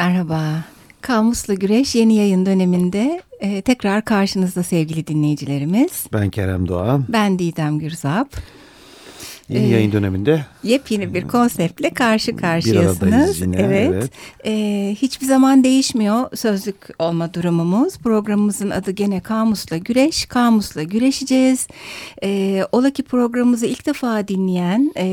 Merhaba. Kamusla Güreş yeni yayın döneminde e, tekrar karşınızda sevgili dinleyicilerimiz. Ben Kerem Doğan. Ben Didem Gürzap. Yeni ee, yayın döneminde yepyeni bir konseptle karşı karşıyasınız. Yine, evet. evet. Ee, hiçbir zaman değişmiyor sözlük olma durumumuz. Programımızın adı gene Kamus'la Güreş. Kamus'la güreşeceğiz. Ee, ola ki programımızı ilk defa dinleyen e,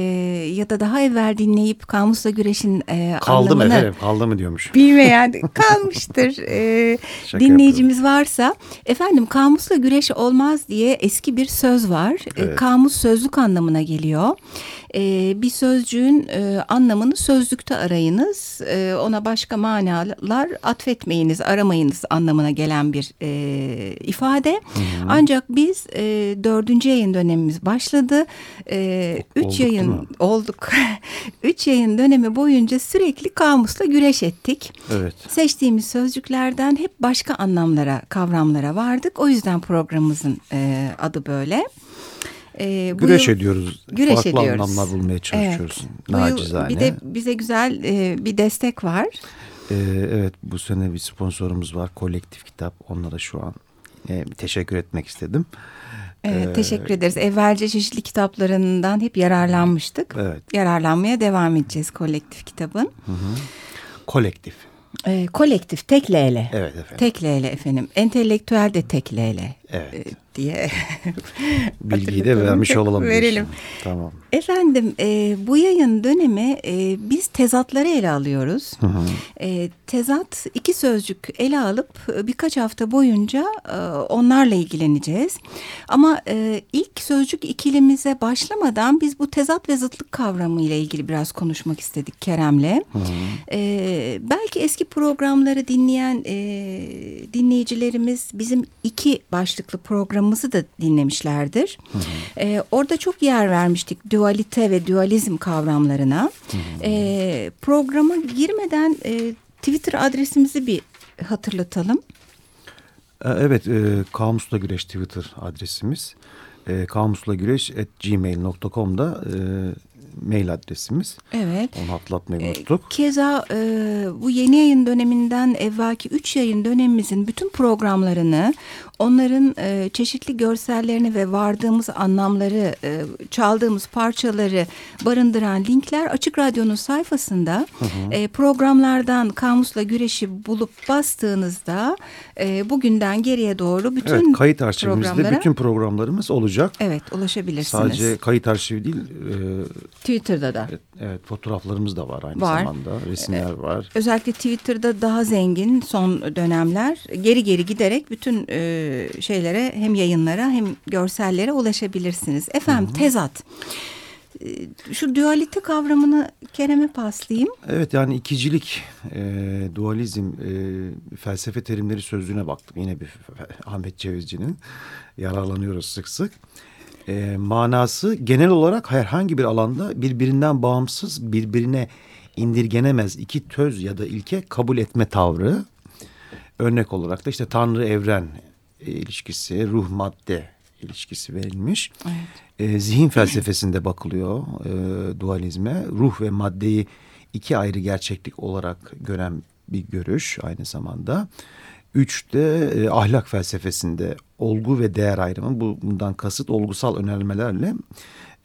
ya da daha evvel dinleyip Kamus'la Güreş'in e, kaldı anlamını... mı efendim? Kaldı mı diyormuş. Bilmeyen kalmıştır. Ee, dinleyicimiz yapıyorum. varsa efendim Kamus'la Güreş olmaz diye eski bir söz var. Evet. Kamus sözlük anlamına geliyor gerekiyor. E, bir sözcüğün e, anlamını sözlükte arayınız. E, ona başka manalar atfetmeyiniz, aramayınız anlamına gelen bir e, ifade. Hı -hı. Ancak biz e, dördüncü yayın dönemimiz başladı. E, üç olduk yayın olduk. üç yayın dönemi boyunca sürekli kamusla güreş ettik. Evet. Seçtiğimiz sözcüklerden hep başka anlamlara, kavramlara vardık. O yüzden programımızın e, adı böyle. E, güreş yıl, ediyoruz. Güreş Farklı ediyoruz. anlamlar bulmaya çalışıyoruz. Evet. Nacizane. Bir de bize güzel e, bir destek var. E, evet bu sene bir sponsorumuz var. Kolektif Kitap. Onlara şu an e, teşekkür etmek istedim. Evet, ee, teşekkür ederiz. Evvelce çeşitli kitaplarından hep yararlanmıştık. Evet. Yararlanmaya devam edeceğiz kolektif kitabın. Hı hı. Kolektif. E, kolektif tek. Evet efendim. Tek L'yle efendim. Entelektüel de tek L'yle. Evet. E, diye. Bilgiyi de vermiş olalım. Verelim. Diyorsun. Tamam. Efendim e, bu yayın dönemi e, biz tezatları ele alıyoruz. Hı hı. E, tezat iki sözcük ele alıp e, birkaç hafta boyunca e, onlarla ilgileneceğiz. Ama e, ilk sözcük ikilimize başlamadan biz bu tezat ve zıtlık kavramı ile ilgili biraz konuşmak istedik Kerem'le. E, belki eski programları dinleyen e, dinleyicilerimiz bizim iki başlıklı programımızı da dinlemişlerdir. Hı hı. E, orada çok yer vermiştik dualite ve dualizm kavramlarına. Hı hı. E, programa girmeden e, Twitter adresimizi bir hatırlatalım. E, evet, e, Kamusla Güreş Twitter adresimiz. E, kamuslagüreş.gmail.com'da e, mail adresimiz. Evet. Onu hatırlatmayı e, unuttuk. Keza e, bu yeni yayın döneminden evvelki üç yayın dönemimizin bütün programlarını onların e, çeşitli görsellerini ve vardığımız anlamları, e, çaldığımız parçaları barındıran linkler Açık Radyo'nun sayfasında hı hı. E, programlardan Kamusla Güreş'i bulup bastığınızda e, bugünden geriye doğru bütün evet, kayıt arşivimizde bütün programlarımız olacak. Evet, ulaşabilirsiniz. Sadece kayıt arşivi değil. E, Twitter'da da. Evet, evet, fotoğraflarımız da var aynı var. zamanda, resimler e, var. Özellikle Twitter'da daha zengin son dönemler. Geri geri giderek bütün e, şeylere hem yayınlara hem görsellere ulaşabilirsiniz. Efendim hı hı. tezat. Ee, şu dualite kavramını Kerem'e paslayayım. Evet yani ikicilik, e, dualizm, e, felsefe terimleri sözlüğüne baktım. Yine bir Ahmet Cevizci'nin yararlanıyoruz sık sık. E, manası genel olarak herhangi bir alanda birbirinden bağımsız, birbirine indirgenemez iki töz ya da ilke kabul etme tavrı. Örnek olarak da işte Tanrı evren ilişkisi, ruh madde ilişkisi verilmiş. Evet. E, zihin felsefesinde bakılıyor e, dualizme. Ruh ve maddeyi iki ayrı gerçeklik olarak gören bir görüş aynı zamanda. Üçte e, ahlak felsefesinde olgu ve değer ayrımı bu bundan kasıt olgusal önermelerle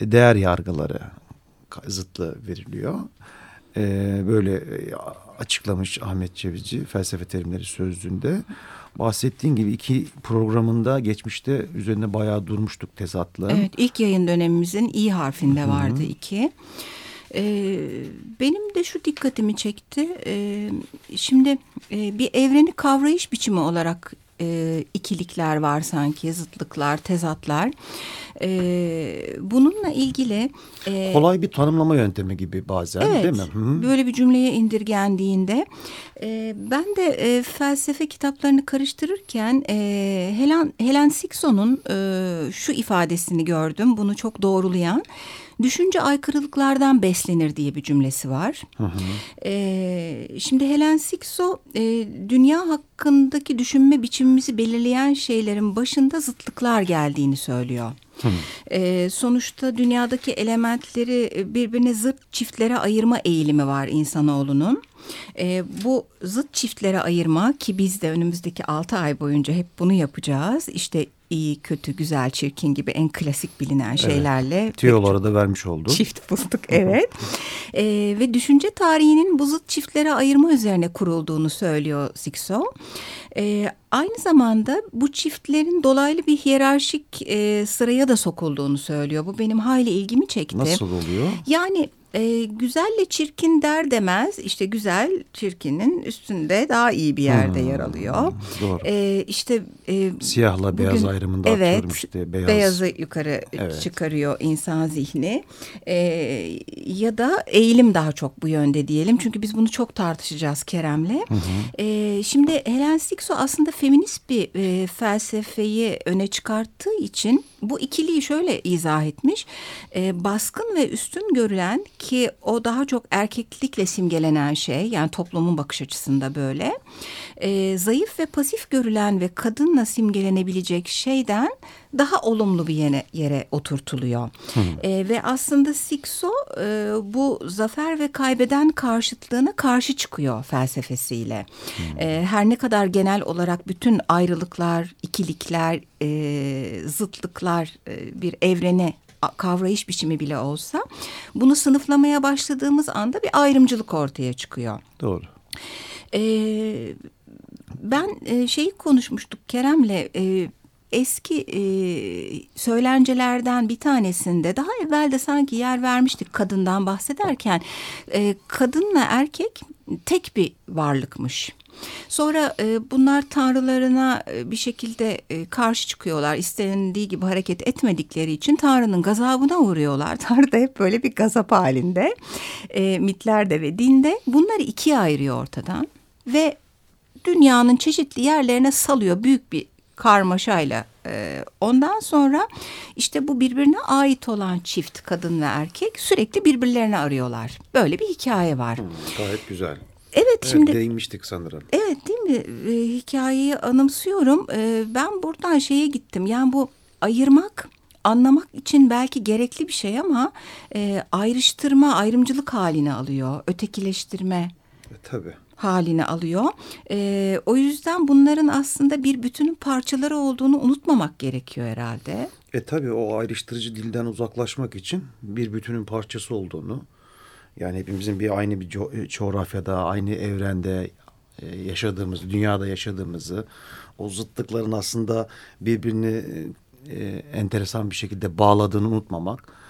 e, değer yargıları zıtlı veriliyor. E, böyle e, açıklamış Ahmet Cevizci felsefe terimleri sözlüğünde bahsettiğin gibi iki programında geçmişte üzerine bayağı durmuştuk tezatla. Evet ilk yayın dönemimizin i harfinde vardı Hı -hı. iki. Ee, benim de şu dikkatimi çekti. Ee, şimdi e, bir evreni kavrayış biçimi olarak e, ikilikler var sanki, zıtlıklar, tezatlar. E, bununla ilgili... E, Kolay bir tanımlama yöntemi gibi bazen evet, değil mi? Hı -hı. Böyle bir cümleye indirgendiğinde... E, ben de e, felsefe kitaplarını karıştırırken e, Helen, Helen Sixon'un e, şu ifadesini gördüm. Bunu çok doğrulayan düşünce aykırılıklardan beslenir diye bir cümlesi var. Hı hı. E, şimdi Helen Sixo e, dünya hakkındaki düşünme biçimimizi belirleyen şeylerin başında zıtlıklar geldiğini söylüyor. E, sonuçta dünyadaki elementleri birbirine zıt çiftlere ayırma eğilimi var insanoğlunun. E, bu zıt çiftlere ayırma ki biz de önümüzdeki altı ay boyunca hep bunu yapacağız. İşte iyi, kötü, güzel, çirkin gibi en klasik bilinen şeylerle. Evet. Tiyoları da vermiş oldu. Çift bulduk evet. e, ve düşünce tarihinin bu zıt çiftlere ayırma üzerine kurulduğunu söylüyor Sikso. E, aynı zamanda bu çiftlerin dolaylı bir hiyerarşik e, sıraya da sokulduğunu söylüyor. Bu benim hayli ilgimi çekti. Nasıl oluyor? Yani e, güzelle çirkin der demez işte güzel çirkinin üstünde daha iyi bir yerde hmm, yer alıyor. Doğru. E, işte e, siyahla bugün, beyaz ayrımında evet, işte beyaz. Beyazı yukarı evet. çıkarıyor insan zihni e, ya da eğilim daha çok bu yönde diyelim çünkü biz bunu çok tartışacağız Kerem'le. E, şimdi Helen Sixo aslında feminist bir e, felsefeyi öne çıkarttığı için bu ikiliyi şöyle izah etmiş. E, baskın ve üstün görülen ki o daha çok erkeklikle simgelenen şey yani toplumun bakış açısında böyle. E, zayıf ve pasif görülen ve kadınla simgelenebilecek şeyden daha olumlu bir yere, yere oturtuluyor. E, ve aslında Sikso e, bu zafer ve kaybeden karşıtlığına karşı çıkıyor felsefesiyle. E, her ne kadar genel olarak bütün ayrılıklar, ikilikler, e, zıtlıklar e, bir evrene kavrayış biçimi bile olsa bunu sınıflamaya başladığımız anda bir ayrımcılık ortaya çıkıyor. Doğru. Ee, ben e, şeyi konuşmuştuk Kerem'le e, eski e, söylencelerden bir tanesinde daha evvel de sanki yer vermiştik kadından bahsederken e, kadınla erkek tek bir varlıkmış. Sonra e, bunlar tanrılarına e, bir şekilde e, karşı çıkıyorlar. İstenildiği gibi hareket etmedikleri için Tanrı'nın gazabına uğruyorlar. Tanrı da hep böyle bir gazap halinde. E, mitlerde ve dinde bunları ikiye ayırıyor ortadan. Ve dünyanın çeşitli yerlerine salıyor büyük bir karmaşayla. E, ondan sonra işte bu birbirine ait olan çift kadın ve erkek sürekli birbirlerini arıyorlar. Böyle bir hikaye var. Hmm, gayet güzel. Evet, evet şimdi değinmiştik sanırım. Evet değil mi? E, hikayeyi anımsıyorum. E, ben buradan şeye gittim. Yani bu ayırmak anlamak için belki gerekli bir şey ama e, ayrıştırma, ayrımcılık haline alıyor. Ötekileştirme. E, tabii halini alıyor. E, o yüzden bunların aslında bir bütünün parçaları olduğunu unutmamak gerekiyor herhalde. E tabii o ayrıştırıcı dilden uzaklaşmak için bir bütünün parçası olduğunu yani hepimizin bir aynı bir co e, coğrafyada, aynı evrende e, yaşadığımız, dünyada yaşadığımızı, o zıtlıkların aslında birbirini e, enteresan bir şekilde bağladığını unutmamak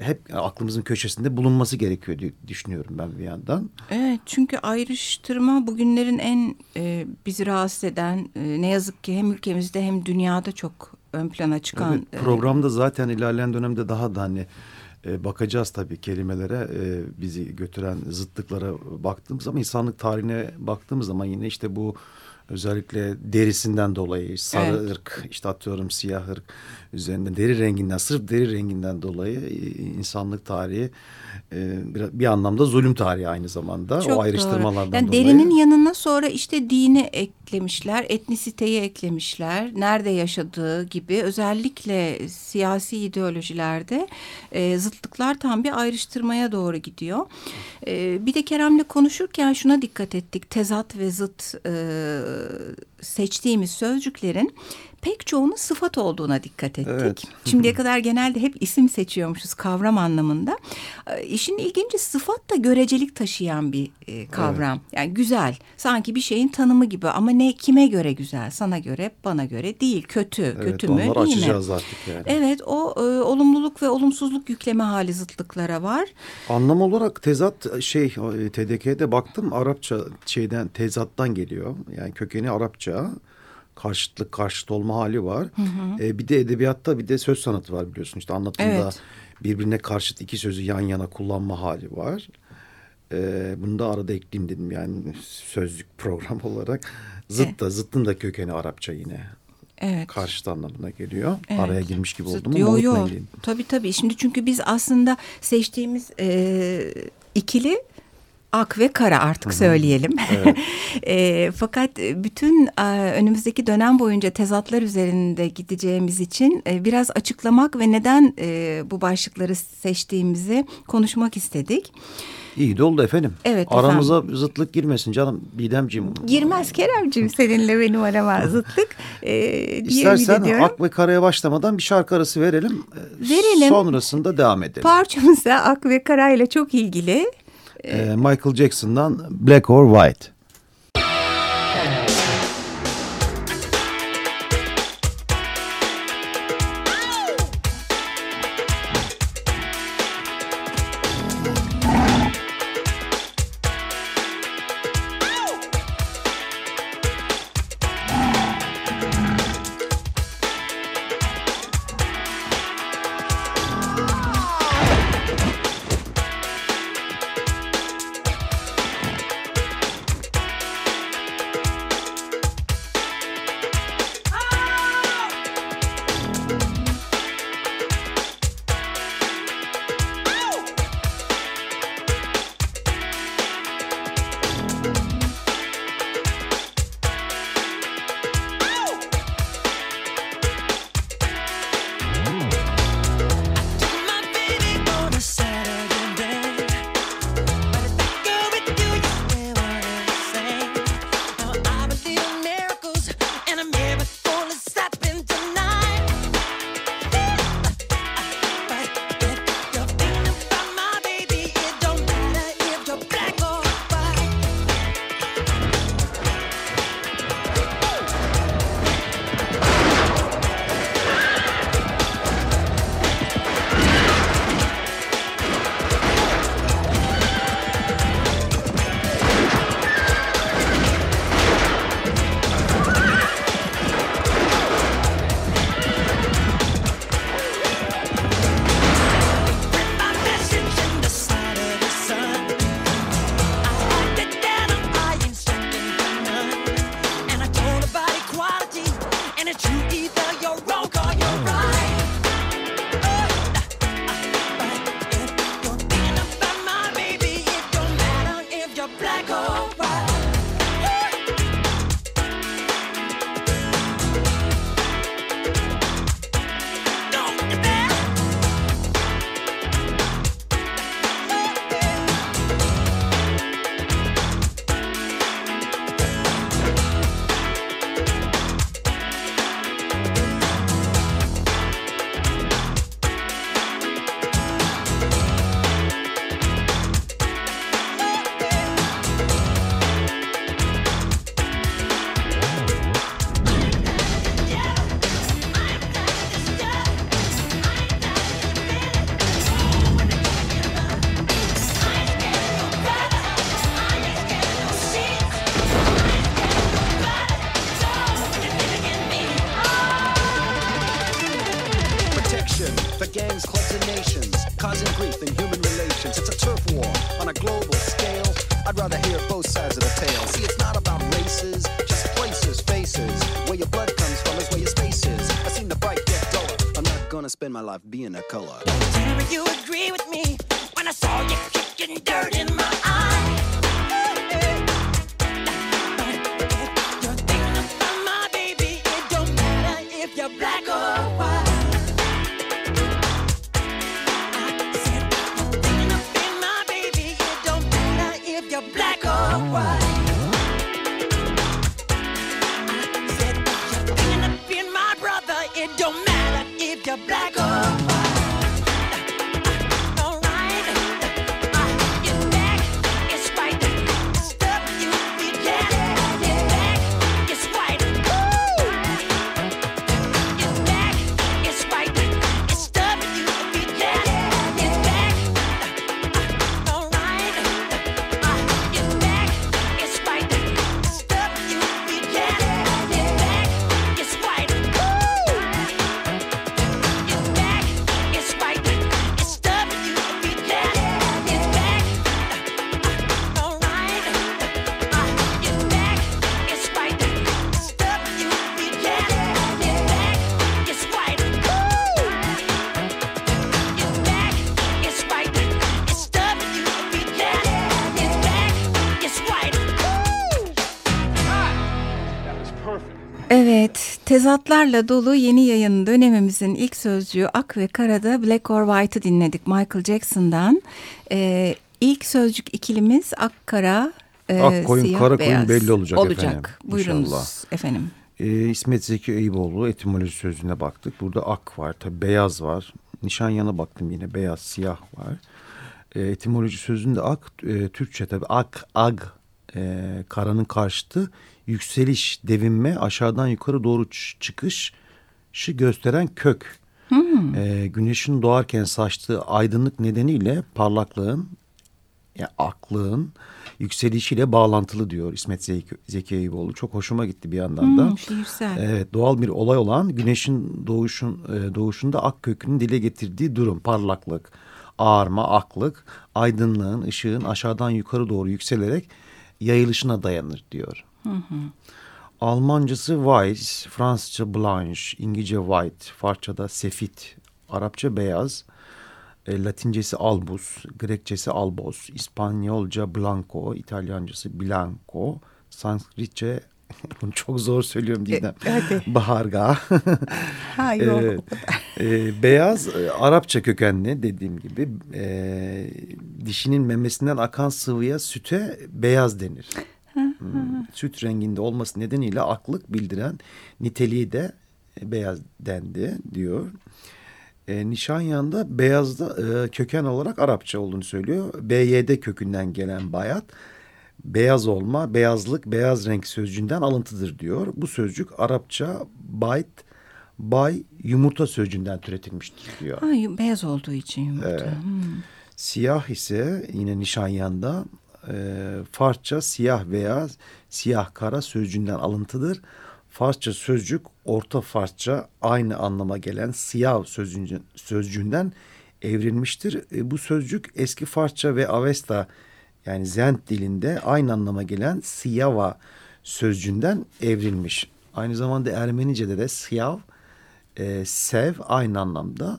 hep aklımızın köşesinde bulunması gerekiyor diye düşünüyorum ben bir yandan. Evet çünkü ayrıştırma bugünlerin en e, bizi rahatsız eden e, ne yazık ki hem ülkemizde hem dünyada çok ön plana çıkan. Evet, programda zaten ilerleyen dönemde daha da hani e, bakacağız tabii kelimelere e, bizi götüren zıtlıklara baktığımız zaman insanlık tarihine baktığımız zaman yine işte bu özellikle derisinden dolayı sarı evet. ırk işte atıyorum siyah ırk üzerinde deri renginden sırf deri renginden dolayı e, insanlık tarihi e, bir, bir anlamda zulüm tarihi aynı zamanda Çok o ayrıştırmalardan yani dolayı. Derinin yanına sonra işte dini eklemişler, etnisiteyi eklemişler, nerede yaşadığı gibi özellikle siyasi ideolojilerde e, zıtlıklar tam bir ayrıştırmaya doğru gidiyor. E, bir de Kerem'le konuşurken şuna dikkat ettik. Tezat ve zıt e, seçtiğimiz sözcüklerin pek çoğunun sıfat olduğuna dikkat ettik. Evet. Şimdiye kadar genelde hep isim seçiyormuşuz kavram anlamında. E, işin ilginci sıfat da görecelik taşıyan bir e, kavram. Evet. Yani güzel, sanki bir şeyin tanımı gibi ama ne kime göre güzel? Sana göre, bana göre değil. Kötü, evet, kötü mü, iyi açacağız mi? artık yani. Evet, o e, olumluluk ve olumsuzluk yükleme hali zıtlıklara var. Anlam olarak tezat şey TDK'de baktım Arapça şeyden tezattan geliyor. Yani kökeni Arapça karşıtlık karşıt olma hali var. Hı hı. E, bir de edebiyatta bir de söz sanatı var biliyorsun işte anlatımda evet. birbirine karşıt iki sözü yan yana kullanma hali var. E, bunu da arada ekleyeyim dedim yani sözlük program olarak. Zıt da zıttın da kökeni Arapça yine. Evet. Karşıt anlamına geliyor. Evet. Araya girmiş gibi oldum ama yo, yo. Tabii tabii. Şimdi çünkü biz aslında seçtiğimiz e, ikili ak ve kara artık Hı-hı. söyleyelim. Evet. e, fakat bütün e, önümüzdeki dönem boyunca tezatlar üzerinde gideceğimiz için e, biraz açıklamak ve neden e, bu başlıkları seçtiğimizi konuşmak istedik. İyi de oldu efendim. Evet Aramıza efendim. zıtlık girmesin canım Didemciğim. Girmez Keremciğim seninle benim arama zıtlık. Ee, İstersen Ak ve Kara'ya başlamadan bir şarkı arası verelim. Verelim. Sonrasında devam edelim. Parçamız da Ak ve Kara ile çok ilgili. Ee, Michael Jackson'dan Black or White. rather hear both sides of the tale. See, it's not about races, just places, faces. Where your blood comes from is where your space is. I've seen the bright get duller. I'm not gonna spend my life being a color. Tanner, you agree with me when I saw you kicking dirt in my eye. Evet, tezatlarla dolu yeni yayın dönemimizin ilk sözcüğü Ak ve Kara'da Black or White'ı dinledik Michael Jackson'dan. Ee, ilk sözcük ikilimiz Ak, Kara, e, Ak koyun, siyah, kara beyaz. koyun belli olacak, olacak. efendim. Buyurunuz İnşallah. efendim. Ee, İsmet Zeki Eyüboğlu etimoloji sözüne baktık. Burada ak var, tabi beyaz var. Nişanyana baktım yine beyaz, siyah var. Ee, etimoloji sözünde ak, e, Türkçe tabi ak, ag, e, karanın karşıtı yükseliş, devinme, aşağıdan yukarı doğru çıkışı gösteren kök. Hmm. E, güneşin doğarken saçtığı aydınlık nedeniyle parlaklığın, yani aklığın yükselişiyle bağlantılı diyor İsmet Zeki, Zeki Eyüboğlu. Çok hoşuma gitti bir yandan da. Hmm, şiirsel. Evet, doğal bir olay olan güneşin doğuşun e, doğuşunda ak kökünün dile getirdiği durum, parlaklık, ağarma, aklık, aydınlığın, ışığın aşağıdan yukarı doğru yükselerek yayılışına dayanır diyor. Hı hı. Almancası Weiss, Fransızca Blanche, İngilizce White, Farsçada Sefit, Arapça beyaz, e, Latincesi albus, Grekçesi albos, İspanyolca blanco, İtalyancası bianco, Sanskritçe bunu çok zor söylüyorum Didem. E, hadi. Baharga. ha yok. e, e, beyaz e, Arapça kökenli dediğim gibi e, dişinin memesinden akan sıvıya süte beyaz denir. Hmm, süt renginde olması nedeniyle aklık bildiren niteliği de beyaz dendi diyor. E, Nişanyan'da beyazda e, köken olarak Arapça olduğunu söylüyor. BYD kökünden gelen bayat beyaz olma, beyazlık, beyaz renk sözcüğünden alıntıdır diyor. Bu sözcük Arapça bayt, bay, yumurta sözcüğünden türetilmiştir diyor. Ha, beyaz olduğu için yumurta. Evet. Hmm. Siyah ise yine Nişanyan'da e, Farsça siyah veya siyah kara sözcüğünden alıntıdır. Farsça sözcük Orta Farsça aynı anlama gelen siyah sözcüğünden evrilmiştir. E, bu sözcük eski Farsça ve Avesta yani Zend dilinde aynı anlama gelen siyava sözcüğünden evrilmiş. Aynı zamanda Ermenice'de de siyav, e, sev aynı anlamda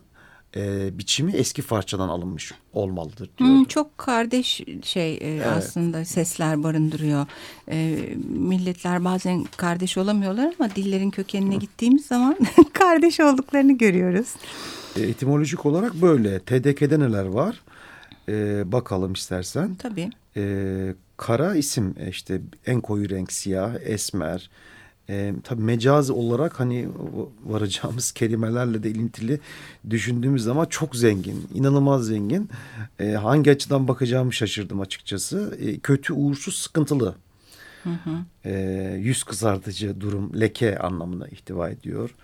e, biçimi eski Farsçadan alınmış olmalıdır diyor. Hmm, çok kardeş şey e, evet. aslında sesler barındırıyor. E, milletler bazen kardeş olamıyorlar ama dillerin kökenine gittiğimiz zaman kardeş olduklarını görüyoruz. E, etimolojik olarak böyle. TDK'de neler var? E, bakalım istersen. Tabii. E, kara isim e, işte en koyu renk siyah, esmer, e, tabii mecaz olarak hani varacağımız kelimelerle de ilintili düşündüğümüz zaman çok zengin, inanılmaz zengin. E, hangi açıdan bakacağımı şaşırdım açıkçası. E, kötü, uğursuz, sıkıntılı. Hı hı. E, yüz kızartıcı durum, leke anlamına ihtiva ediyor.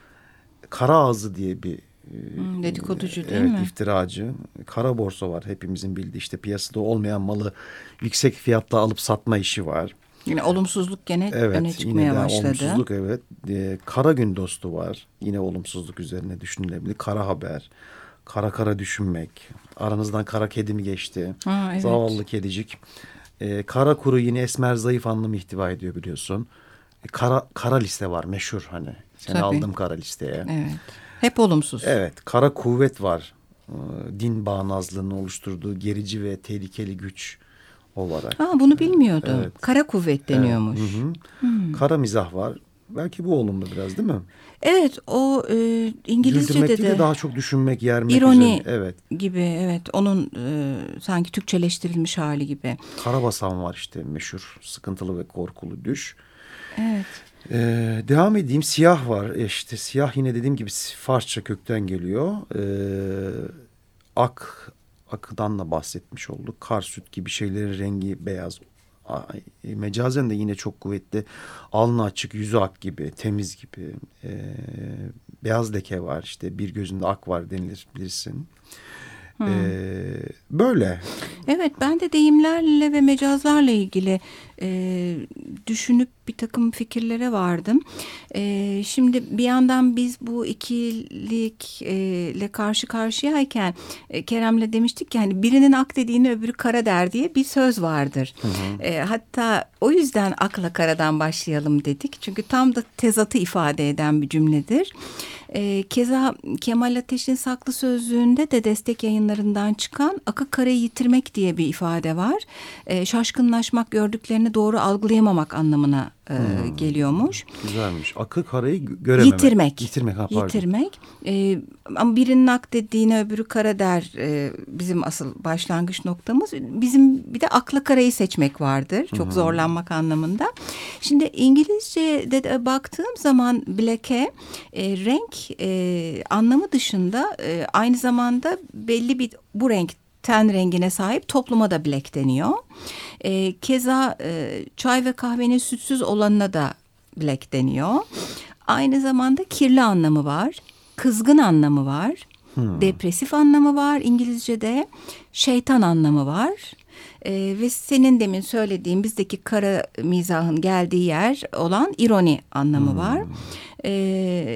Kara ağzı diye bir Hmm, dedikoducu değil evet, mi? İftiracı. Kara borsa var hepimizin bildiği işte piyasada olmayan malı yüksek fiyatla alıp satma işi var. Yine olumsuzluk gene evet, öne çıkmaya yine başladı. Olumsuzluk evet. Ee, kara gün dostu var. Yine olumsuzluk üzerine düşünülebilir. Kara haber. Kara kara düşünmek. Aranızdan kara kedi mi geçti? Ha, evet. Zavallı kedicik. Ee, kara kuru yine esmer zayıf anlamı ihtiva ediyor biliyorsun. Ee, kara, kara liste var meşhur hani. Seni Tabii. aldım kara listeye. Evet. Hep olumsuz. Evet. Kara kuvvet var. Ee, din bağnazlığını oluşturduğu gerici ve tehlikeli güç olarak. Ha, bunu bilmiyordum. Evet. Kara kuvvet deniyormuş. Evet. Hı -hı. Hmm. Kara mizah var. Belki bu olumlu biraz değil mi? Evet o e, İngilizce'de de, de daha çok düşünmek, yermek ironi üzerine. Evet. gibi evet onun e, sanki Türkçeleştirilmiş hali gibi. Karabasan var işte meşhur sıkıntılı ve korkulu düş. Evet. Ee, devam edeyim siyah var e, işte siyah yine dediğim gibi Farsça kökten geliyor. Ee, ak akıdan da bahsetmiş olduk. Kar süt gibi şeylerin rengi beyaz. E, mecazen de yine çok kuvvetli. Alnı açık, yüzü ak gibi, temiz gibi. E, beyaz leke var işte bir gözünde ak var denilir bilirsin. Ee, böyle. Evet ben de deyimlerle ve mecazlarla ilgili e, düşünüp bir takım fikirlere vardım. E, şimdi bir yandan biz bu ikilikle karşı karşıyayken e, Kerem'le demiştik ki hani birinin ak dediğini öbürü kara der diye bir söz vardır. Hı hı. E, hatta o yüzden akla karadan başlayalım dedik. Çünkü tam da tezatı ifade eden bir cümledir. E, keza Kemal Ateş'in saklı sözlüğünde de destek yayınlarından çıkan akı karayı yitirmek diye bir ifade var. E, şaşkınlaşmak gördüklerini doğru algılayamamak anlamına e, hmm. geliyormuş. Güzelmiş. Akı karayı görememek. Yitirmek. Yitirmek. Ha, pardon. Yitirmek. E, ama birinin ak dediğine öbürü kara der e, bizim asıl başlangıç noktamız. Bizim bir de akla karayı seçmek vardır. Çok hmm. zorlanmak anlamında. Şimdi İngilizce'de de baktığım zaman black'e e, renk e, anlamı dışında e, aynı zamanda belli bir bu renk ten rengine sahip topluma da black deniyor. E, keza e, çay ve kahvenin sütsüz olanına da black deniyor. Aynı zamanda kirli anlamı var. Kızgın anlamı var. Hmm. Depresif anlamı var İngilizce'de. Şeytan anlamı var. Ee, ve senin demin söylediğin bizdeki kara mizahın geldiği yer olan ironi anlamı hmm. var. Ee,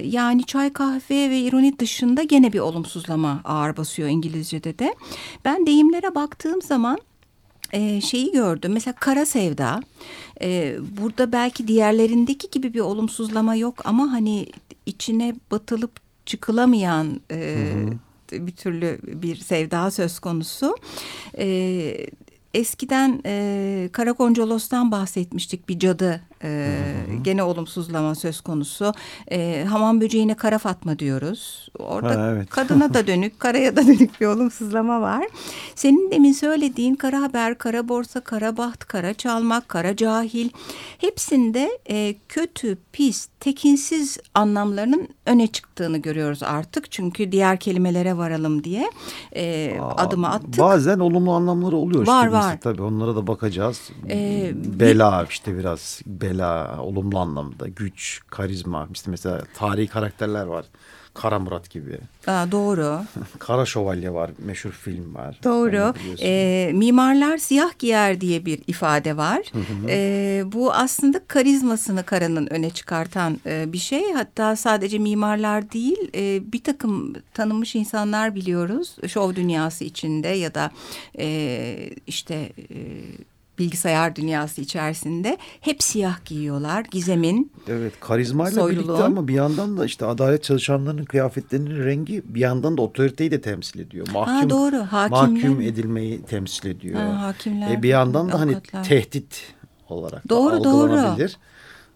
yani çay kahve ve ironi dışında gene bir olumsuzlama ağır basıyor İngilizce'de de. Ben deyimlere baktığım zaman e, şeyi gördüm. Mesela kara sevda. E, burada belki diğerlerindeki gibi bir olumsuzlama yok ama hani içine batılıp çıkılamayan e, hı hı. bir türlü bir sevda söz konusu. E, eskiden e, Karakoncolos'tan bahsetmiştik bir cadı e, gene olumsuzlama söz konusu. E, hamam böceğine kara fatma diyoruz. Orada ha, evet. kadına da dönük, karaya da dönük bir olumsuzlama var. Senin demin söylediğin kara haber, kara borsa, kara baht, kara çalmak, kara cahil hepsinde e, kötü, pis, tekinsiz anlamlarının öne çıktığını görüyoruz artık. Çünkü diğer kelimelere varalım diye e, Aa, adımı attık. Bazen olumlu anlamları oluyor. Var işte var. Tabii onlara da bakacağız. Ee, Bela işte biraz bela bela, olumlu anlamda güç, karizma. İşte mesela tarihi karakterler var. Kara Murat gibi. Aa, doğru. Kara Şövalye var. Meşhur film var. Doğru. E, mimarlar siyah giyer diye bir ifade var. Hı hı. E, bu aslında karizmasını karanın öne çıkartan e, bir şey. Hatta sadece mimarlar değil e, bir takım tanınmış insanlar biliyoruz. Şov dünyası içinde ya da e, işte... E, bilgisayar dünyası içerisinde hep siyah giyiyorlar. Gizem'in Evet karizmayla soyluluğun. birlikte ama bir yandan da işte adalet çalışanlarının kıyafetlerinin rengi bir yandan da otoriteyi de temsil ediyor. Mahkum, ha, doğru. Hakimler. Mahkum edilmeyi temsil ediyor. Ha, hakimler. E, bir yandan da hani tehdit olarak doğru, da algılanabilir. Doğru.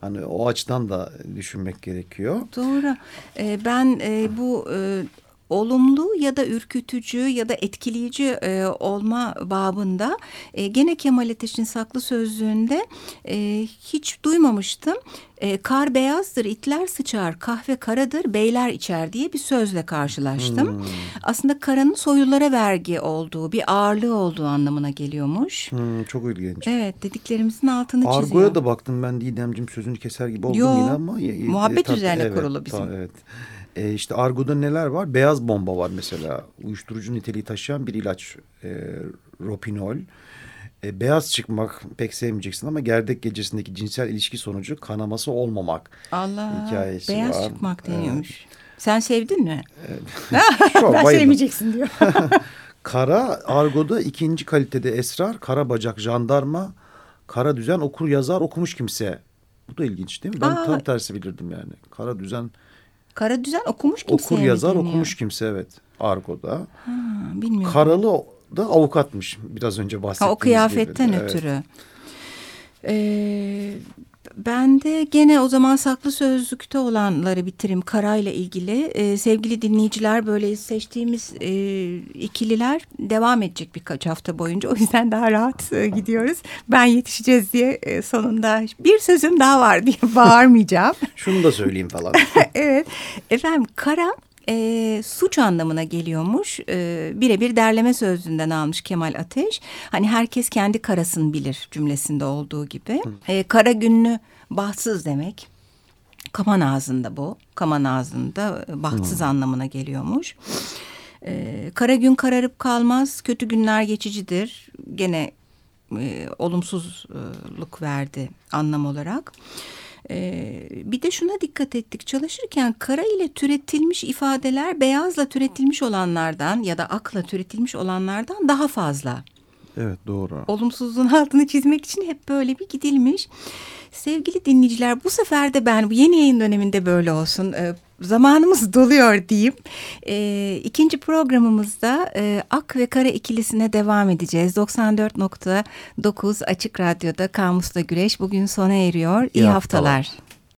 Hani o açıdan da düşünmek gerekiyor. Doğru. Ee, ben e, bu e, olumlu ya da ürkütücü ya da etkileyici e, olma babında e, gene Kemal Ateş'in saklı sözlüğünde e, hiç duymamıştım. E, kar beyazdır, itler sıçar, kahve karadır, beyler içer diye bir sözle karşılaştım. Hmm. Aslında karanın soylulara vergi olduğu, bir ağırlığı olduğu anlamına geliyormuş. Hmm, çok ilginç. Evet, dediklerimizin altını Argo'ya çiziyor. Argo'ya da baktım ben Didemciğim sözünü keser gibi oldum Yo, yine ama. Muhabbet e, üzerine evet, kurulu bizim. Ta, evet. E, işte argoda neler var? Beyaz bomba var mesela. Uyuşturucu niteliği taşıyan bir ilaç. E, ropinol. E, beyaz çıkmak pek sevmeyeceksin ama gerdek gecesindeki cinsel ilişki sonucu kanaması olmamak Allah, hikayesi beyaz var. çıkmak deniyormuş. Evet. Sen sevdin mi? Evet. ben bayıldım. sevmeyeceksin diyor. kara argoda ikinci kalitede esrar, kara bacak jandarma, kara düzen okur yazar okumuş kimse. Bu da ilginç değil mi? Ben Aa, tam tersi bilirdim yani. Kara düzen Kara düzen okumuş kimse. Okur yazar deniyor? okumuş kimse evet. Argo'da. Ha, bilmiyorum. Karalı da avukatmış biraz önce bahsettiğimiz ha, O kıyafetten gibi. ötürü. Evet. Ee, ben de gene o zaman saklı sözlükte olanları bitireyim karayla ilgili. Ee, sevgili dinleyiciler böyle seçtiğimiz e, ikililer devam edecek birkaç hafta boyunca. O yüzden daha rahat e, gidiyoruz. Ben yetişeceğiz diye e, sonunda bir sözüm daha var diye bağırmayacağım. Şunu da söyleyeyim falan. evet efendim kara e, suç anlamına geliyormuş. E, Birebir derleme sözlüğünden almış Kemal Ateş. Hani herkes kendi karasını bilir cümlesinde olduğu gibi. E, kara günlü bahtsız demek. Kaman ağzında bu. Kaman ağzında bahtsız hmm. anlamına geliyormuş. E, kara gün kararıp kalmaz. Kötü günler geçicidir. Gene e, olumsuzluk verdi anlam olarak. Ee, bir de şuna dikkat ettik çalışırken kara ile türetilmiş ifadeler beyazla türetilmiş olanlardan ya da akla türetilmiş olanlardan daha fazla. Evet doğru. Olumsuzluğun altını çizmek için hep böyle bir gidilmiş. Sevgili dinleyiciler bu sefer de ben bu yeni yayın döneminde böyle olsun. Zamanımız doluyor diyeyim. E, ikinci programımızda e, Ak ve Kara ikilisine devam edeceğiz. 94.9 Açık Radyo'da Kamusla Güreş bugün sona eriyor. İyi, İyi haftalar. haftalar.